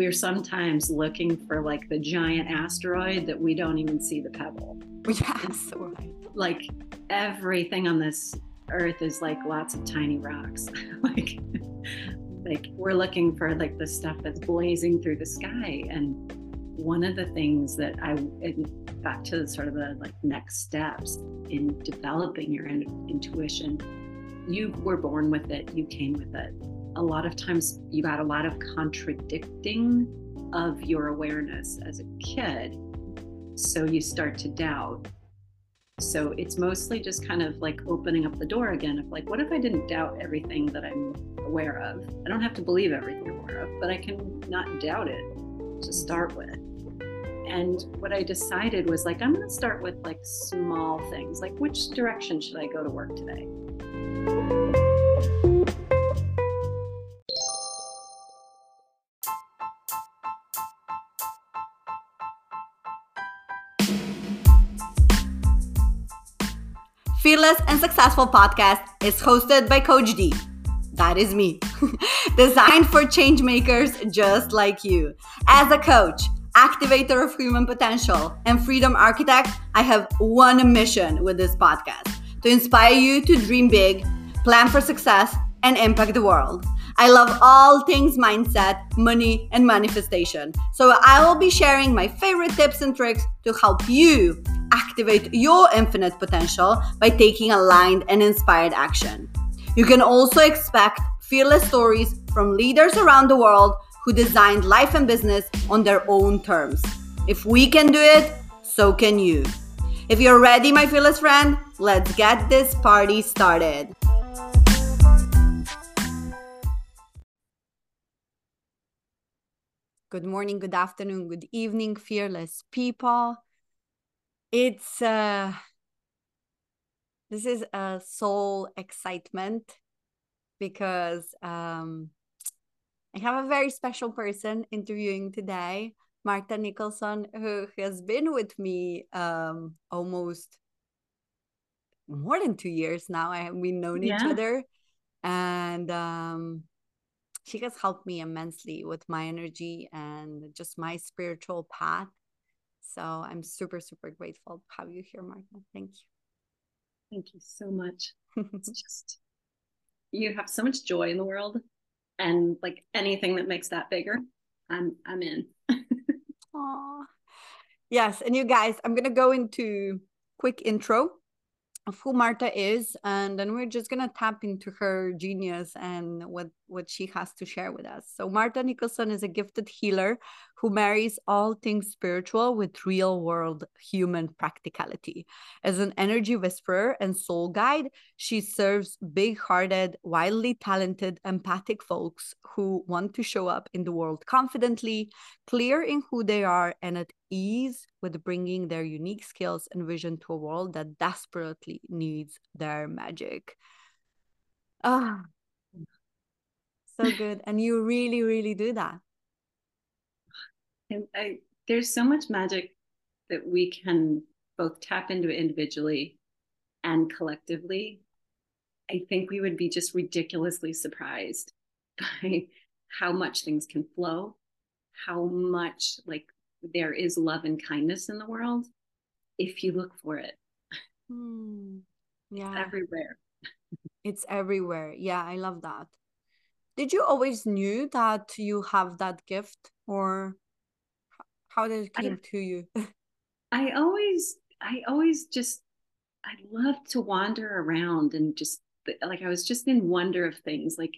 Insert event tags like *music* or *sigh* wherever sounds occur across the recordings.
we're sometimes looking for like the giant asteroid that we don't even see the pebble. Yes, right. Like everything on this earth is like lots of tiny rocks. *laughs* like like we're looking for like the stuff that's blazing through the sky and one of the things that I back to sort of the like next steps in developing your in, intuition, you were born with it, you came with it. A lot of times you got a lot of contradicting of your awareness as a kid. So you start to doubt. So it's mostly just kind of like opening up the door again of like, what if I didn't doubt everything that I'm aware of? I don't have to believe everything I'm aware of, but I can not doubt it to start with and what i decided was like i'm going to start with like small things like which direction should i go to work today Fearless and Successful podcast is hosted by Coach D. That is me. *laughs* Designed for change makers just like you. As a coach, activator of human potential, and freedom architect, I have one mission with this podcast to inspire you to dream big, plan for success, and impact the world. I love all things mindset, money, and manifestation. So I will be sharing my favorite tips and tricks to help you activate your infinite potential by taking aligned and inspired action. You can also expect fearless stories from leaders around the world who designed life and business on their own terms. If we can do it, so can you. If you're ready, my fearless friend, let's get this party started. Good morning, good afternoon, good evening, fearless people. It's uh this is a soul excitement because um I have a very special person interviewing today, Marta Nicholson, who has been with me um, almost more than two years now. I have been known yeah. each other, and um, she has helped me immensely with my energy and just my spiritual path. So I'm super, super grateful to have you here, Marta. Thank you. Thank you so much. *laughs* it's just you have so much joy in the world and like anything that makes that bigger i'm i'm in *laughs* Aww. yes and you guys i'm gonna go into quick intro of who Marta is, and then we're just gonna tap into her genius and what what she has to share with us. So Marta Nicholson is a gifted healer who marries all things spiritual with real world human practicality. As an energy whisperer and soul guide, she serves big hearted, wildly talented, empathic folks who want to show up in the world confidently, clear in who they are, and at ease with bringing their unique skills and vision to a world that desperately needs their magic. Ah, so good. And you really, really do that. And I, there's so much magic that we can both tap into individually and collectively. I think we would be just ridiculously surprised *laughs* by how much things can flow, how much like there is love and kindness in the world if you look for it. Mm, yeah. Everywhere. it's everywhere. Yeah, I love that. Did you always knew that you have that gift or how did it came I, to you? *laughs* I always I always just I love to wander around and just like I was just in wonder of things. Like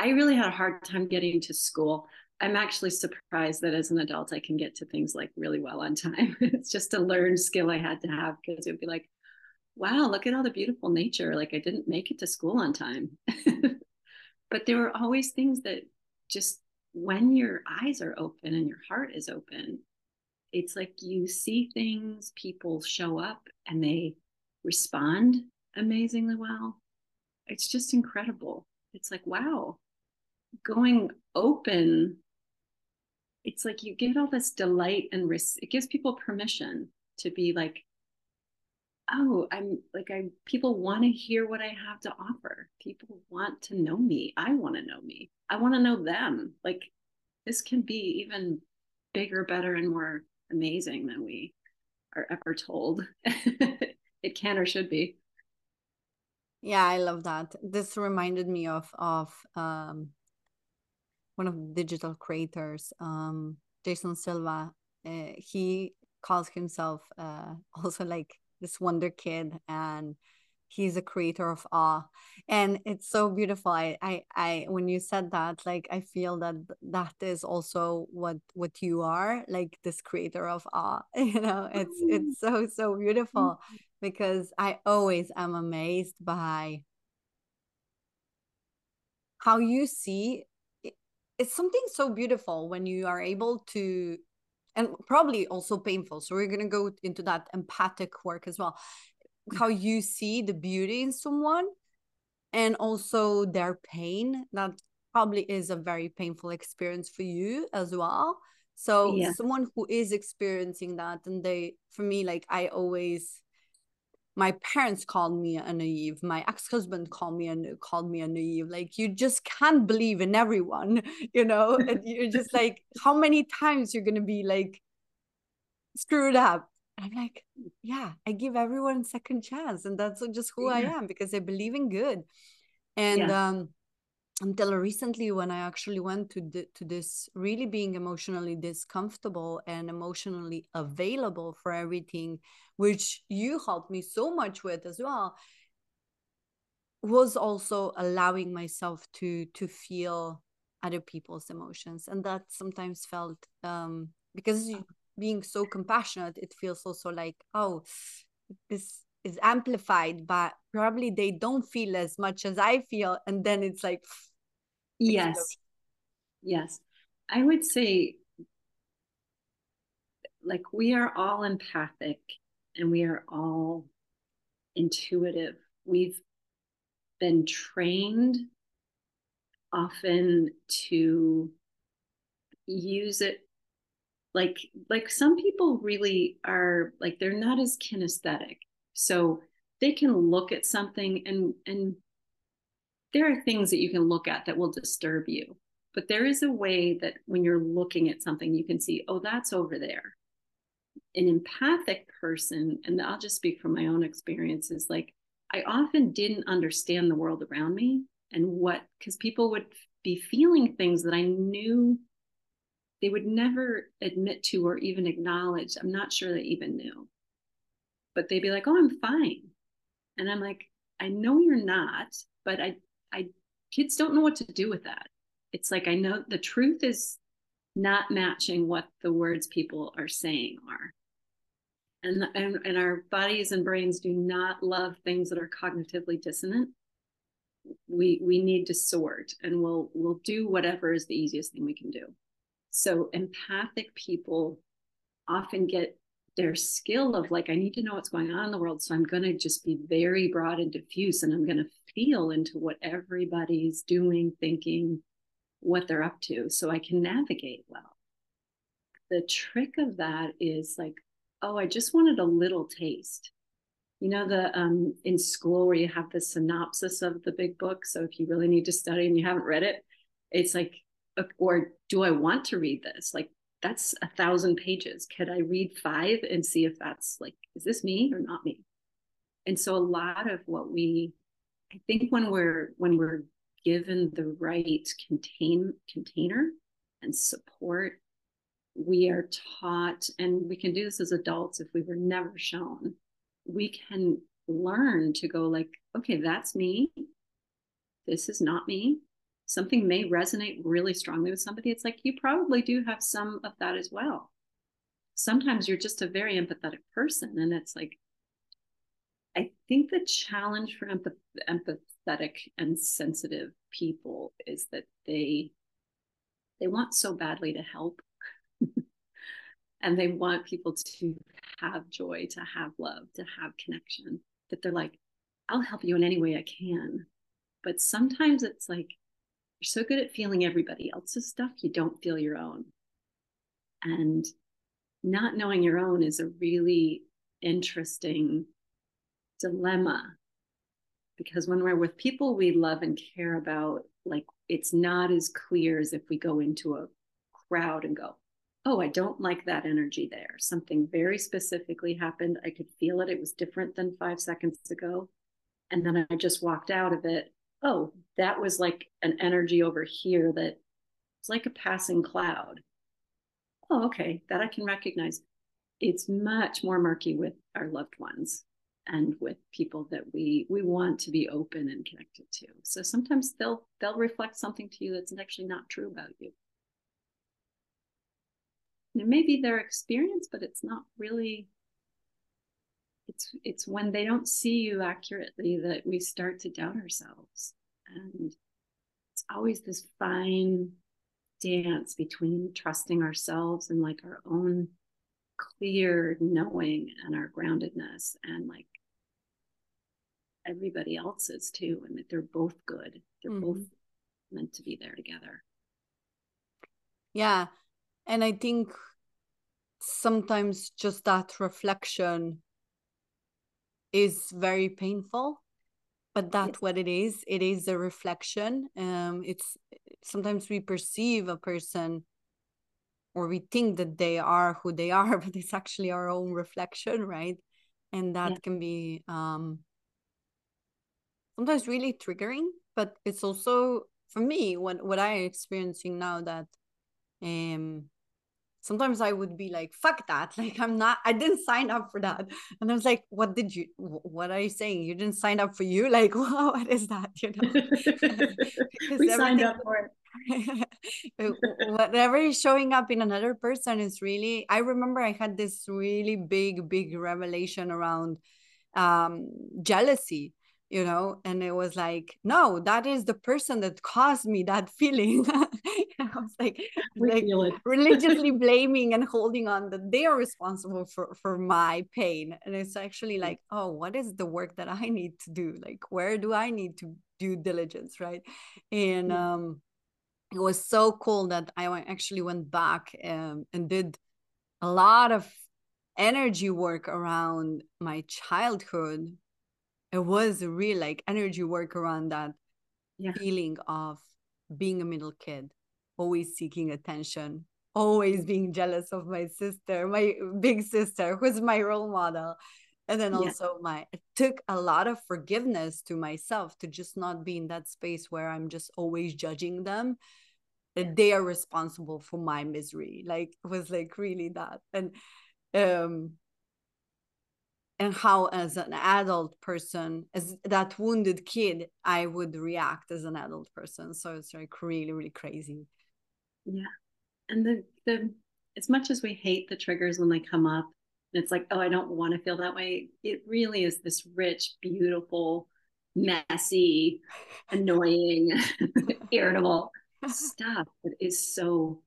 I really had a hard time getting to school. I'm actually surprised that as an adult I can get to things like really well on time. *laughs* it's just a learned skill I had to have because it would be like, wow, look at all the beautiful nature. Like I didn't make it to school on time. *laughs* but there were always things that just when your eyes are open and your heart is open, it's like you see things, people show up and they respond amazingly well. It's just incredible. It's like, wow, going open it's like you get all this delight and risk. It gives people permission to be like, oh, I'm like, I people want to hear what I have to offer. People want to know me. I want to know me. I want to know them. Like, this can be even bigger, better, and more amazing than we are ever told *laughs* it can or should be. Yeah, I love that. This reminded me of of um, one of the digital creators, um, Jason Silva. Uh, he calls himself uh, *laughs* also like this wonder kid, and he's a creator of awe. And it's so beautiful. I, I i when you said that like i feel that that is also what what you are like this creator of awe *laughs* you know? It's it's so so beautiful because i always am amazed by how you see it's something so beautiful when you are able to and probably also painful so we're going to go into that empathic work as well. Mm. How you see the beauty in someone and also their pain that probably is a very painful experience for you as well. So yeah. someone who is experiencing that and they for me like i always my parents called me a naive my ex-husband called me a called me a naive like you just can't believe in everyone *laughs* you know and *laughs* you're just like how many times you're gonna be like screwed up I'm like, yeah, I give everyone second chance, and that's just who yeah. I am because I believe in good. And yeah. um, until recently, when I actually went to the, to this really being emotionally discomfortable and emotionally available for everything, which you helped me so much with as well, was also allowing myself to to feel other people's emotions, and that sometimes felt um, because being so compassionate it feels also like oh this is amplified but probably they don't feel as much as i feel and then it's like *sniffs* yes. yes. I would say like we are all empathic and we are all intuitive. We've been trained often to use it like like some people really are like they're not as kinesthetic so they can look at something and and there are things that you can look at that will disturb you but there is a way that when you're looking at something you can see oh that's over there an empathic person and i'll just speak from my own experiences like i often didn't understand the world around me and what because people would be feeling things that i knew they would never admit to or even acknowledge. I'm not sure they even knew. But they'd be like, "Oh, I'm fine." And I'm like, "I know you're not, but I I kids don't know what to do with that." It's like I know the truth is not matching what the words people are saying are. And, and, and our bodies and brains do not love things that are cognitively dissonant we we need to sort and we'll we'll do whatever is the easiest thing we can do so empathic people often get their skill of like, I need to know what's going on in the world. So I'm going to just be very broad and diffuse and I'm going to feel into what everybody's doing, thinking, what they're up to so I can navigate well. The trick of that is like, oh, I just wanted a little taste. You know, the um in school where you have the synopsis of the big book. So if you really need to study and you haven't read it, it's like or do I want to read this? Like that's a thousand pages. Could I read five and see if that's like, is this me or not me? And so a lot of what we, I think when we're when we're given the right contain container and support, we are taught, and we can do this as adults if we were never shown. We can learn to go like, okay, that's me. This is not me something may resonate really strongly with somebody, it's like you probably do have some of that as well. Sometimes you're just a very empathetic person, and it's like, I think the challenge for empath- empathetic and sensitive people is that they they want so badly to help *laughs* and they want people to have joy to have love to have connection that they're like i'll help you in any way i can but sometimes it's like you're so good at feeling everybody else's stuff, you don't feel your own. And not knowing your own is a really interesting dilemma because when we're with people we love and care about, like it's not as clear as if we go into a crowd and go, oh, I don't like that energy there. Something very specifically happened. I could feel it. It was different than five seconds ago. And then I just walked out of it. Oh, that was like an energy over here that it's like a passing cloud. Oh, okay, that I can recognize. It's much more murky with our loved ones and with people that we we want to be open and connected to. So sometimes they'll they'll reflect something to you that's actually not true about you it may be their experience but it's not really it's it's when they don't see you accurately that we start to doubt ourselves. And it's always this fine dance between trusting ourselves and like our own clear knowing and our groundedness and like everybody else's too and that they're both good. They're mm-hmm. both meant to be there together. Yeah. And i think sometimes just that reflection is very painful but that's yes. what it is it is a reflection um it's sometimes we perceive a person or we think that they are who they are *laughs* but it's actually our own reflection right and that yeah. can be um sometimes really triggering but it's also for me what what i'm experiencing now that um sometimes I would be like, fuck that. *laughs* Like, I'm not, I didn't sign up for that. And I was like, what did you, what are you saying? You didn't sign up for you? *laughs* Like, wow, *laughs* what is that? You know, we signed up for it. whatever is showing up in another person is really, I remember I had this really big, big revelation around um, jealousy you know and it was like no that is the person that caused me that feeling i was *laughs* like, *laughs* like religiously *laughs* blaming and holding on that they are responsible for for my pain. And it's actually like oh what is the work that i need to do? Like where do i need to do diligence right? And um it was so cool that i actually went back um, and did a lot of energy work around my childhood. It was a real like energy work around that yeah. feeling of being a middle kid always seeking attention always being jealous of my sister my big sister who's my role model. And then also yeah. my it took a lot of forgiveness to myself to just not be in that space where i'm just always judging them that they are responsible for my misery. Like it was like really that. And um and how as an adult person as that wounded kid i would react as an adult person. So it's like really really crazy yeah and the the as much as we hate the triggers when they come up and it's like oh i don't want to feel that way it really is this rich beautiful messy *laughs* annoying *laughs* irritable *laughs* stuff that is so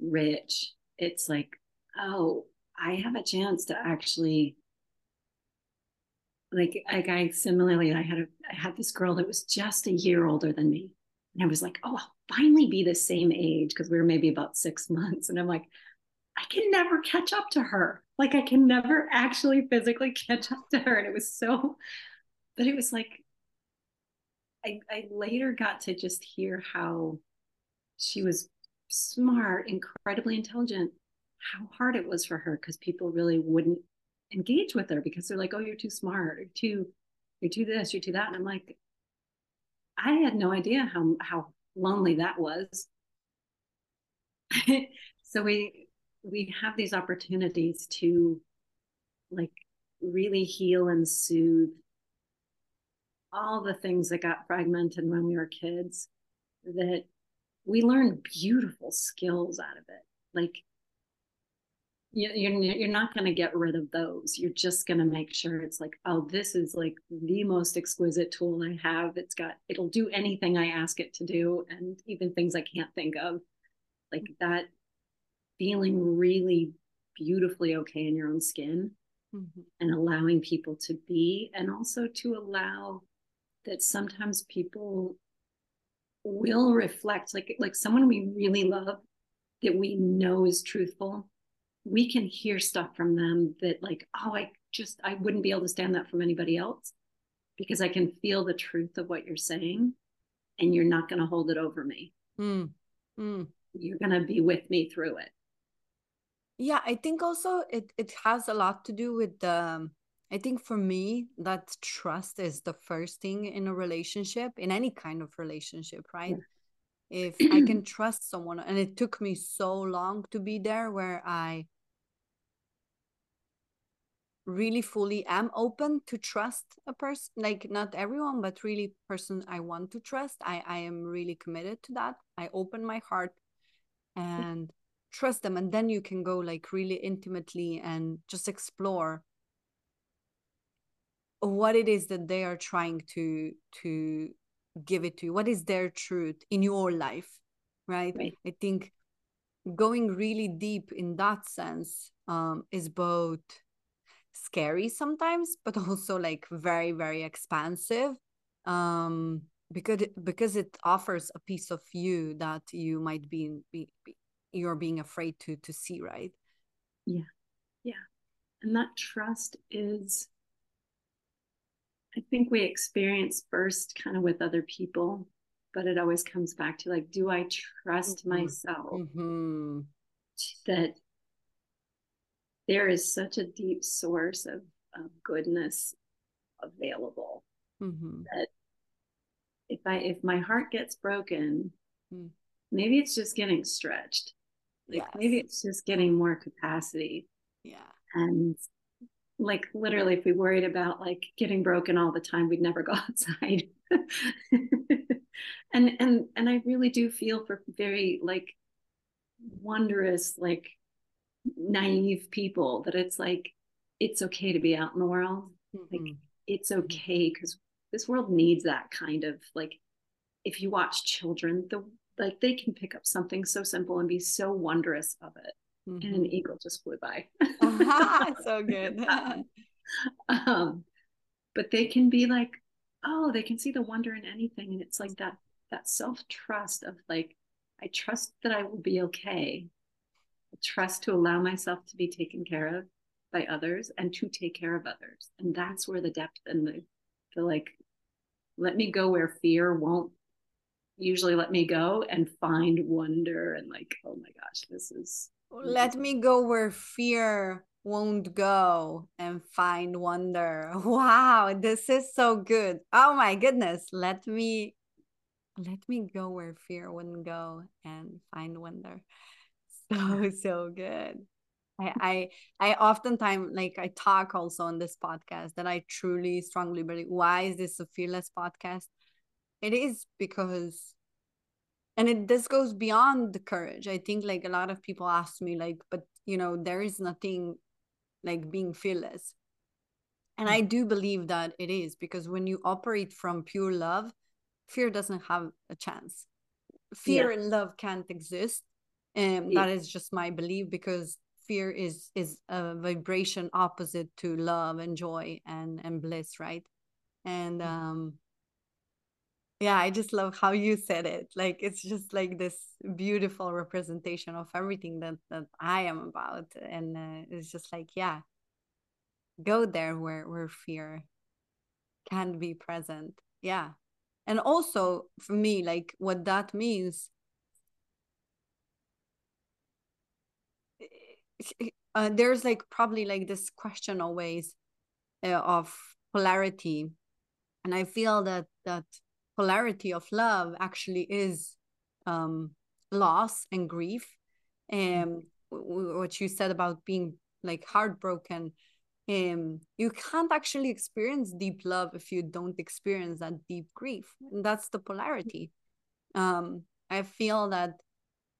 rich it's like oh i have a chance to actually like like I similarly I had a I had this girl that was just a year older than me. And I was like, oh, I'll finally be the same age because we were maybe about six *laughs* months. And I'm like, I can never catch up to her. Like I can never actually physically *laughs* catch up to her. And it was so, but it was like, I, I later got to just hear how she was smart, incredibly intelligent, how hard it was for her because people really wouldn't engage with her because they're like, oh, you're too smart, or too, you're too this, you're too that. And I'm like, I had no idea how how lonely that was. *laughs* so we we have these opportunities to like really heal and soothe all the things that got fragmented when we were kids that we learn beautiful skills out of it like you're you're not going to get rid of those. You're just going to make sure it's like oh this is like the most exquisite tool i have. It's got it'll do anything i ask it to do and even things i can't think of. Like that feeling really beautifully okay in your own skin mm-hmm. and allowing people to be and also to allow that sometimes people will reflect like like someone we really love that we know is truthful we can hear stuff from them that like oh i just i wouldn't be able to stand that from anybody else because i can feel the truth of what you're saying and you're not going to hold it over me mm. Mm. you're going to be with me through it yeah i think also it it has a lot to do with the um, i think for me that trust is the first thing in a relationship in any kind of relationship right yeah. if i can trust someone and it took me so long to be there where i really fully am open to trust a person like not everyone but really person i want to trust. I i am really committed to that. I open my heart and trust them and then you can go like really intimately and just explore what it is that they are trying to to give it to you. What is their truth in your life right, right. i think going really deep in that sense um, is both scary sometimes but *laughs* also like very very expansive um because it, because it offers a piece of you that you might be, be, be you're being afraid to to see right yeah yeah and that trust is i think we experience first kind of with other people but it always comes back to like do i trust mm-hmm. myself mm-hmm. that there is such a deep source of, of goodness available mm-hmm. that if i if my heart gets broken mm. maybe it's just getting stretched like yes. maybe it's just getting more capacity yeah and like literally if we worried about like getting broken all the time we'd never go *laughs* outside *laughs* and and and i really do feel for very like wondrous like naive people that it's like it's okay to be out in the world mm-hmm. like it's mm-hmm. okay because this world needs that kind of like if you watch children the like they can pick up something so simple and be so wondrous of it mm-hmm. and an mm-hmm. eagle just flew by *laughs* so good *laughs* um but they can be like oh they can see the wonder in anything and it's like that that self trust of like i trust that i will be okay trust to allow myself to be taken care of by others and to take care of others. And that's where the depth and the, the like, let me go where fear won't usually let me go and find wonder and like, oh my gosh, this is. Let me go where fear won't go and find wonder. *laughs* Wow, this is so good. Oh my goodness. Let me let me go where fear wouldn't go and find wonder *laughs* so so good I, I I oftentimes like I talk also on this podcast that I truly strongly believe why is this a fearless podcast? It is because and it this goes beyond the courage. I think like a lot of people ask me like, but you know, there is nothing like being fearless. And I do believe that it is because when you operate from pure love, fear doesn't have a chance. Fear yeah. and love can't exist and yeah. that is just my belief because fear is is a vibration opposite to love and joy and and bliss right? And mm. um yeah i just love how you said it. Like it's just like this beautiful representation of everything that that i am about. And uh, it's just like yeah go there where where fear can be present. Yeah. And also for me like what that means uh, there's like probably like this question always uh, of polarity. And i feel that that polarity of love actually is um loss and grief. And um, what you said about being like heartbroken um you can't actually experience deep love if you don't experience that deep grief. And that's the polarity. Um i feel that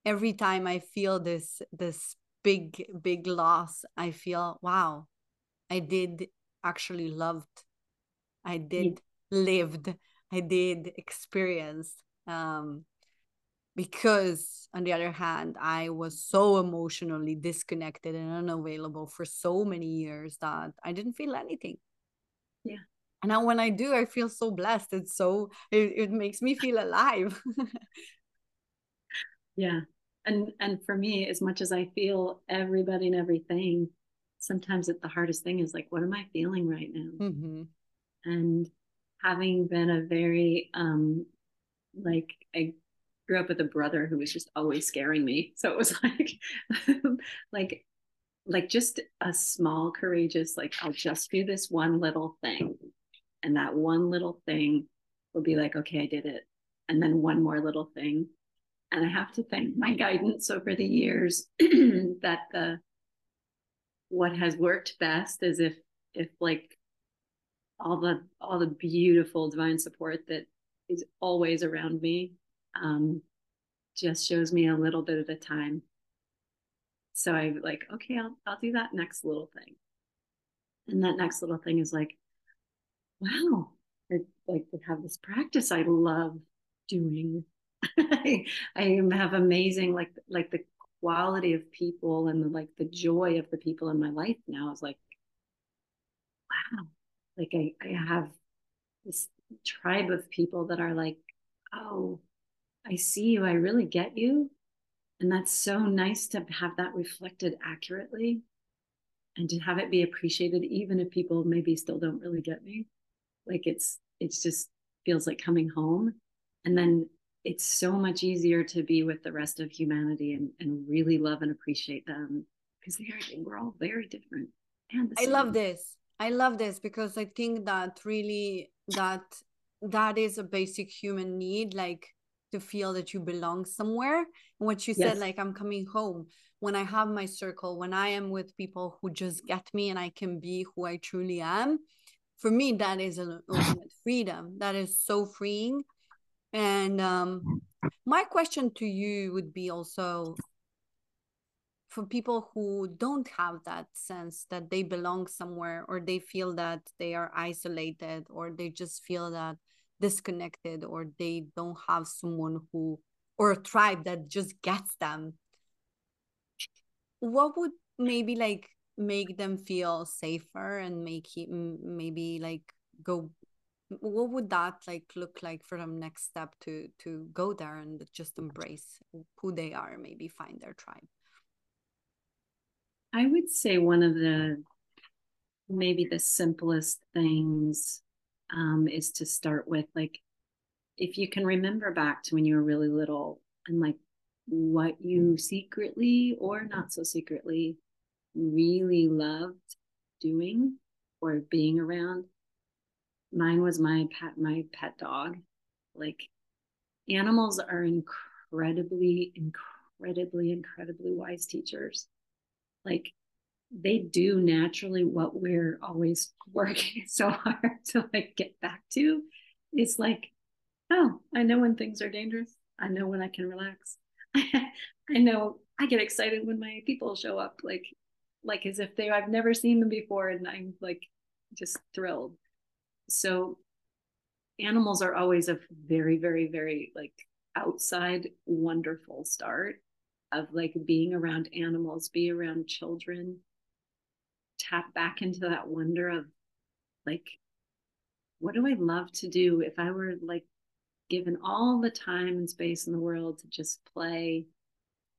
every time i feel this this big big loss i feel wow i did actually loved i did yeah. lived i did experience um because on the other hand i was so emotionally disconnected and unavailable for so many years that i didn't feel anything. Yeah. And now when i do i feel so blessed. It's so it, it makes me feel alive. *laughs* Yeah and and for me as much as i feel everybody and everything sometimes it, the hardest thing is like what am i feeling right now mm-hmm. and having been a very um like i grew up with a brother who was just always scaring me. So it was *laughs* like, like, like just a small, courageous, like, I'll just do this one little thing. And that one little thing will be like, okay, I did it. And then one more little thing. And I have to thank my guidance over the years *clears throat* that the what has worked best is if if like all the all the beautiful divine support that is always around me um, just shows me a little bit at a time. So I'm like, okay, I'll I'll do that next little thing. And that next little thing is like, wow, I like to have this practice I love doing. *laughs* I, I have amazing like like the quality of people and the, like the joy of the people in my life now is like, wow, like I, I have this tribe of people that are like, oh, I see you. I really get you. And that's so nice to have that reflected accurately and to have it be appreciated, even if people maybe still don't really get me. Like it's, it's just feels like coming home. And then it's so much easier to be with the rest of humanity and, and really love and appreciate them because they are, we're all very different. And I love this. I love this because I think that really that that is a basic human need. Like to feel that you belong somewhere and what you yes. said like i'm coming home when i have my circle when i am with people who just get me and i can be who i truly am for me that is an ultimate freedom that is so freeing and um, my question to you would be also for people who don't have that sense that they belong somewhere or they feel that they are isolated or they just feel that disconnected or they don't have someone who or a tribe that just gets them what would maybe like make them feel safer and make it maybe like go what would that like look like for them next step to to go there and just embrace who they are maybe find their tribe? I would say one of the maybe the simplest things um, is to start with like if you can remember back to when you were really little and like what you secretly or not so secretly really loved doing or being around mine was my pet my pet dog. Like animals are incredibly incredibly incredibly wise teachers. Like they do naturally what we're always *laughs* working so hard *laughs* to like get back to. It's like oh i know when things are dangerous. I know when i can relax. *laughs* I know i get excited when my people show up like like as if they i've never seen them before and i'm like just thrilled so animals are always a very very very like outside wonderful start of like being around animals be around children tap back into that wonder of like what do i love to do if i were like given all the time and space in the world to just play?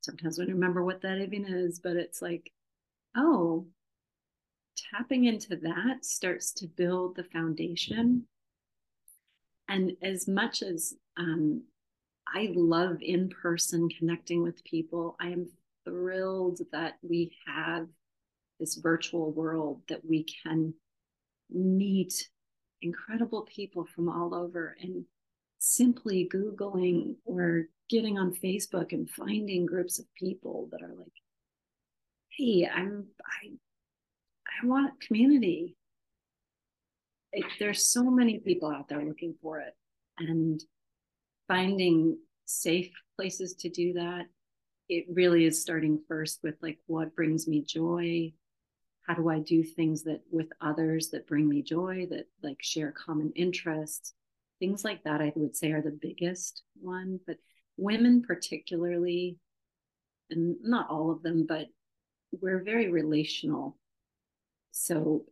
Sometimes we don't remember what that even is but it's like oh tapping into that starts to build the foundation. And as much as um, i love in person connecting with people i am thrilled that we have this virtual world that we can meet incredible people from all over. And simply googling or getting on facebook and finding groups of people that are like hey i'm i i want community. It, there's so many people out there looking for it and finding safe places to do that it really is starting first with like what brings me joy? How do i do things that with others that bring me joy that like share common interests? Things like that i would say are the biggest one but women particularly and not all of them but we're very relational so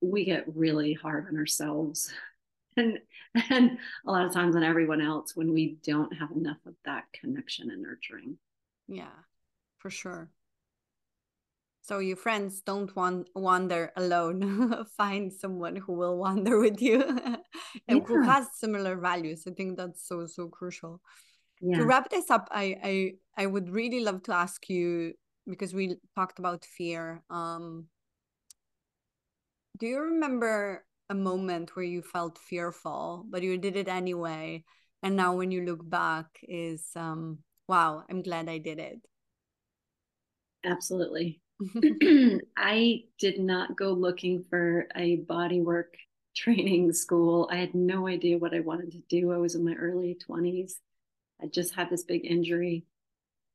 we get really hard on ourselves *laughs* and and a lot of times on everyone else when we don't have enough of that connection and nurturing yeah for sure so your friends don't want wander alone. *laughs* Find someone who will wander with you *laughs* and yeah. who has similar values. I think that's so so crucial. yeah. to wrap this up, I, I I would really love to ask you because we talked about fear. Um, do you remember a moment where you felt fearful, but you did it anyway? And now, when you look back, is um, wow, I'm glad I did it. Absolutely. *laughs* *clears throat* I did not go looking for a bodywork *laughs* training school. I had no idea what I wanted to do. I was in my early 20s. I just had this big injury.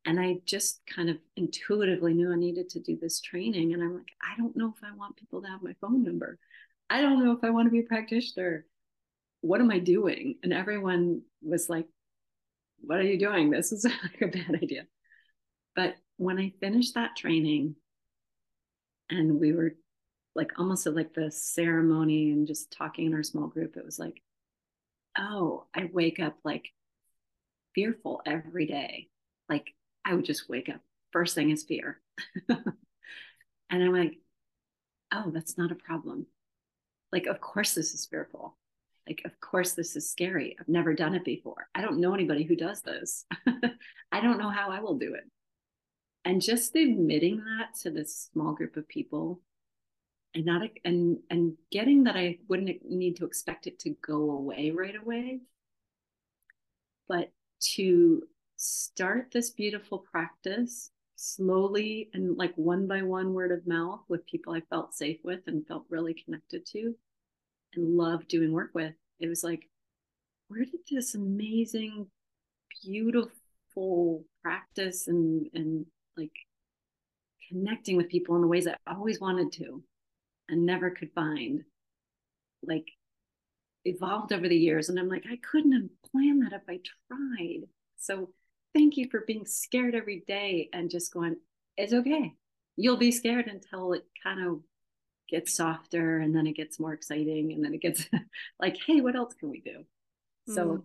And I just kind of intuitively knew I needed to do this training. And I'm like, I don't know if I want people to have my phone number. I don't know if I want to be a practitioner. What am I doing? And everyone was like, What are you doing? This is *laughs* like a bad idea. But when I finished that training and we were like almost at like the ceremony and just talking in our small group, it was like, oh, I wake up like fearful every day. Like I would just wake up. First thing is fear. *laughs* and I'm like, oh, that's not a problem. Like, of course, this is fearful. Like, of course, this is scary. I've never done it before. I don't know anybody who does this. *laughs* I don't know how I will do it. And just admitting that to this small group of people and not and and getting that I wouldn't need to expect it to go away right away, but to start this beautiful practice slowly and like one by one word of mouth with people I felt safe with and felt really connected to and loved doing work with. It was like, where did this amazing, beautiful practice and and like connecting with people in the ways I always wanted to and never could find like evolved over the years and i'm like i couldn't have planned that if i tried so thank you for being scared every day and just going it's okay. You'll be scared until it kind of gets softer and then it gets more exciting and then it gets *laughs* like hey what else can we do? Mm. so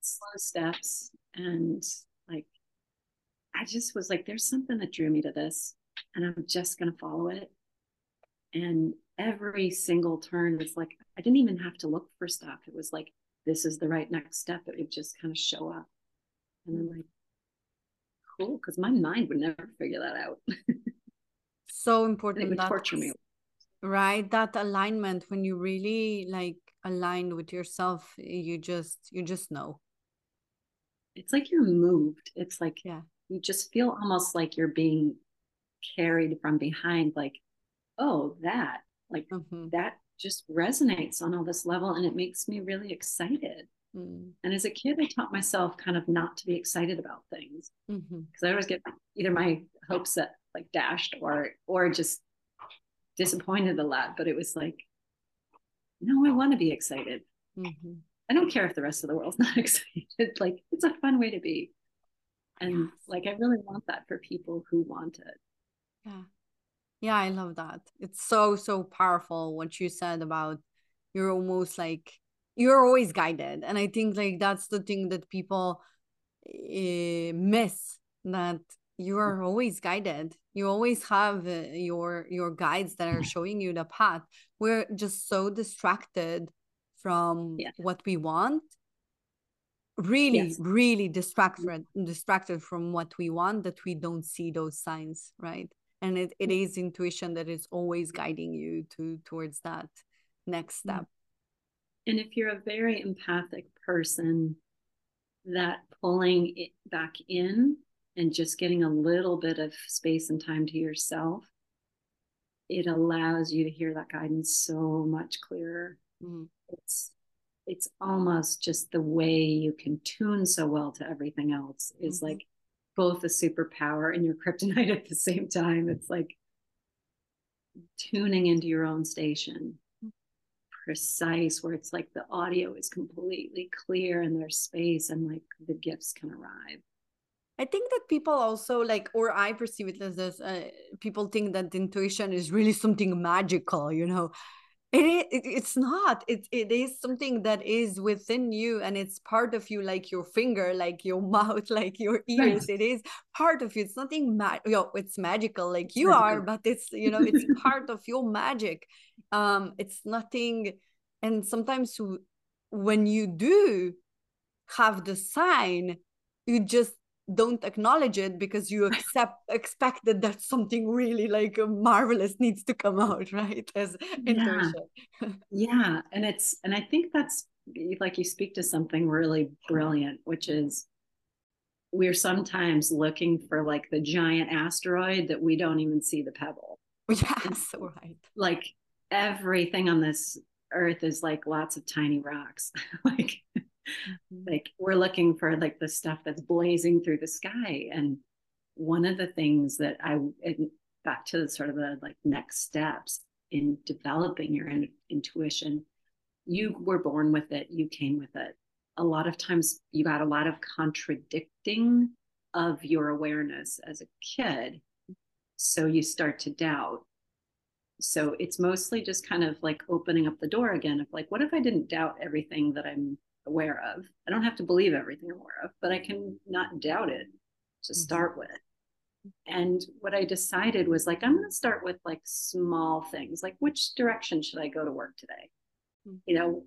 slow steps and like i just was like there's something that drew me to this and i'm just going to follow it. And every single turn was like i didn't even have to look for stuff. It was like this is the right next step. It would just kind of show up. And i'm like cool because my mind would never figure that out. So important it would torture me. Right that alignment when you really like aligned with yourself you just you just know. It's like you're moved. It's like yeah. you just feel almost like you're being carried from behind like oh that like mm-hmm. that just resonates on all this level and it makes me really excited mm. and as a kid i taught myself kind of not to be excited about things because mm-hmm. i always get either my hopes set like dashed or or just disappointed a lot but it was like no i want to be excited mm-hmm. i don't care if the rest of the world's *laughs* not excited like it's a fun way to be and yes. like i really want that for people who want it yeah yeah, I love that. It's so, so powerful what you said about you're almost like you're always guided. And I think like that's the thing that people uh, miss that you are always guided. You always have uh, your your guides that are showing you the path. We're just so distracted from yeah. what we want really yes. really distracted distracted from what we want that we don't see those signs right and it, it is intuition that is always guiding you to towards that next step and if you're a very empathic person that pulling it back in and just getting a little bit of space and time to yourself it allows you to hear that guidance so much clearer mm. it's it's almost just the way you can tune so well to everything else is mm-hmm. like both a superpower and your *laughs* kryptonite at the same time. It's like tuning into your own station, precise, where it's like the audio is completely clear and there's space and like the gifts can arrive. I think that people also like, or I perceive it as this, uh, people think that intuition is really something magical, you know, it, it it's not. It, it is something that is within you and it's part of you like your finger like your *laughs* mouth like your ears. Right. it is part of you. It's nothing ma- you know, it's magical like you are but it's you know it's part of your magic. Um it's nothing and sometimes when you do have the sign you just don't acknowledge it because you *laughs* accept expect that that something really like uh, marvelous needs to come out *laughs* right as intuition. *laughs* Yeah and it's and i think that's like you speak to something really brilliant which is we're sometimes looking for like the giant asteroid that we don't even see the pebble. Yes right. like everything on this earth is like lots of tiny rocks. Like. Mm-hmm. like we're looking for like the stuff that's blazing through the sky. And one of the things that i back to sort of the like next steps in developing your in, intuition you were born with it you came with it. A lot of times you got a lot of contradicting of your awareness as a kid. So you start to doubt. So it's mostly just kind of like opening up the door again of like what if i didn't doubt everything that i'm aware of i don't have to believe everything i'm aware of but i can not doubt it to mm-hmm. start with and what i decided was like i'm going to start with like small things like which direction should i go to work today mm-hmm. you know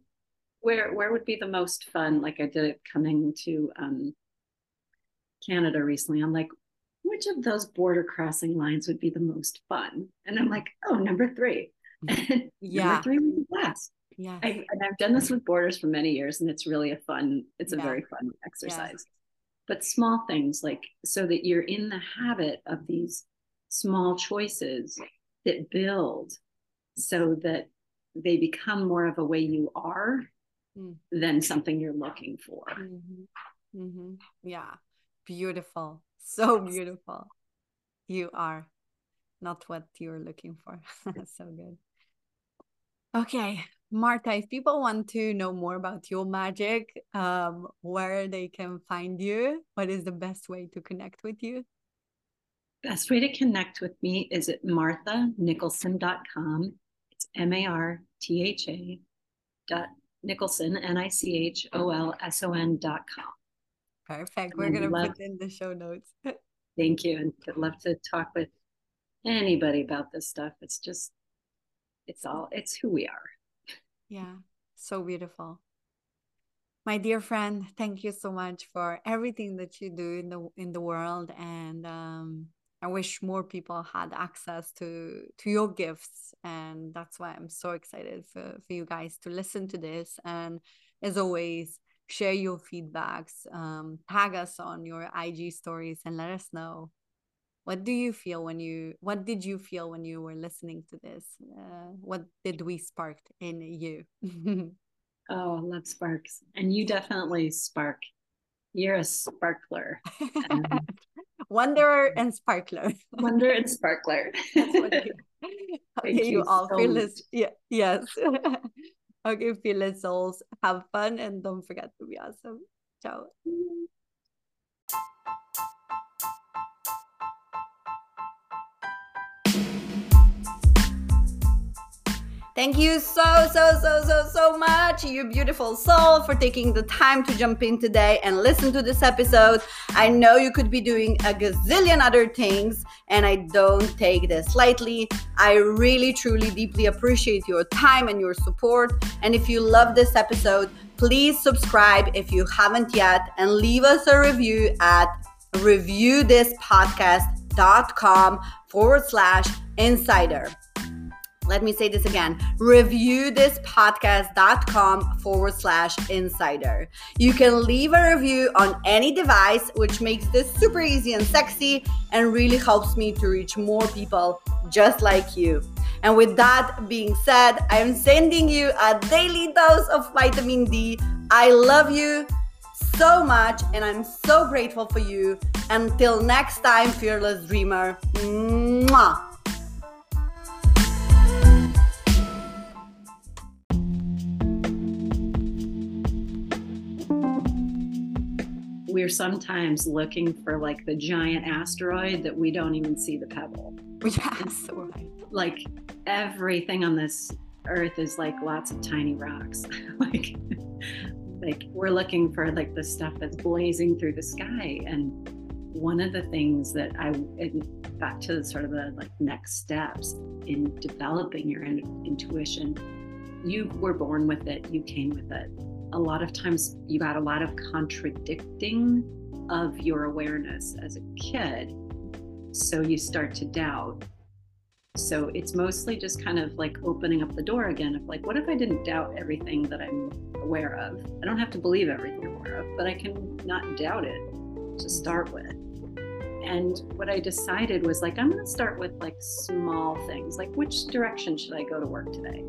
where where would be the most fun like i did it coming to um canada recently i'm like which of those border crossing lines would be the most fun? And I'm like, oh, number three. *laughs* Yeah. number three would be last. Yeah. and I've done this with borders for many years, and it's really a fun, it's a yeah. very fun exercise. Yeah. But small things like so that you're in the habit of these small choices that build so that they become more of a way you are mm. than something you're looking for. Mm-hmm. Mm-hmm. Yeah, beautiful so beautiful. You are not what you're looking for. *laughs* so good. Okay, Marta, if people want to know more about your magic, um, where they can find you, what is the best way to connect with you? Best way to connect with me is at marthanicholson.com. It's M A R T H A dot Nicholson, N I C H O L S O N dot com. Perfect. We're going to put in the show notes. *laughs* Thank you. And I'd love to talk with anybody about this stuff. It's just, it's all, it's who we are. Yeah. So beautiful. My dear friend, thank you so much for everything that you do in the in the world, and um, I wish more people had access to to your gifts, and that's why I'm so excited for for you guys to listen to this. And as always, share your feedbacks um, tag us on your ig stories and let us know what do you feel when you what did you feel when you were listening to this? Uh, what did we spark in you? *laughs* Oh love sparks and you definitely spark. You're a sparkler. *laughs* Wanderer and sparkler. *laughs* Wonder and sparkler. Okay you, you all so feel this yeah yes. Okay, fearless souls. Have fun and don't forget to be awesome. Ciao. Thank you so, so, so, so, so much, you beautiful soul, for taking the time to jump in today and listen to this episode. I know you could be doing a gazillion other things, and I don't take this lightly. I really, truly, deeply appreciate your time and your support. And if you love this episode, please subscribe if you haven't yet and leave us a review at reviewthispodcast.com forward slash insider. Let me say this again reviewthispodcast.com forward slash insider. You can leave a review on any device, which makes this super easy and sexy and really helps me to reach more people just like you. And with that being said, I am sending you a daily dose of vitamin D. I love you so much and I'm so grateful for you. Until next time, fearless dreamer. Mwah. We're sometimes looking for like the giant asteroid that we don't even see the pebble. *laughs* Yes, right. Like everything on this earth is like lots of tiny rocks. *laughs* like like we're looking for like the stuff that's blazing through the sky and one of the things that I back to sort of the like next steps in developing your in, intuition, you were born with it, you came with it a lot of times you got a lot of contradicting of your awareness as a kid. So you start to doubt. So it's mostly just kind of like opening up the door again of like, what if I didn't doubt everything that I'm aware of? I don't have to believe everything I'm aware of, but I can not doubt it to start with. And what I decided was like, I'm going to start with like small things, like which direction should I go to work today?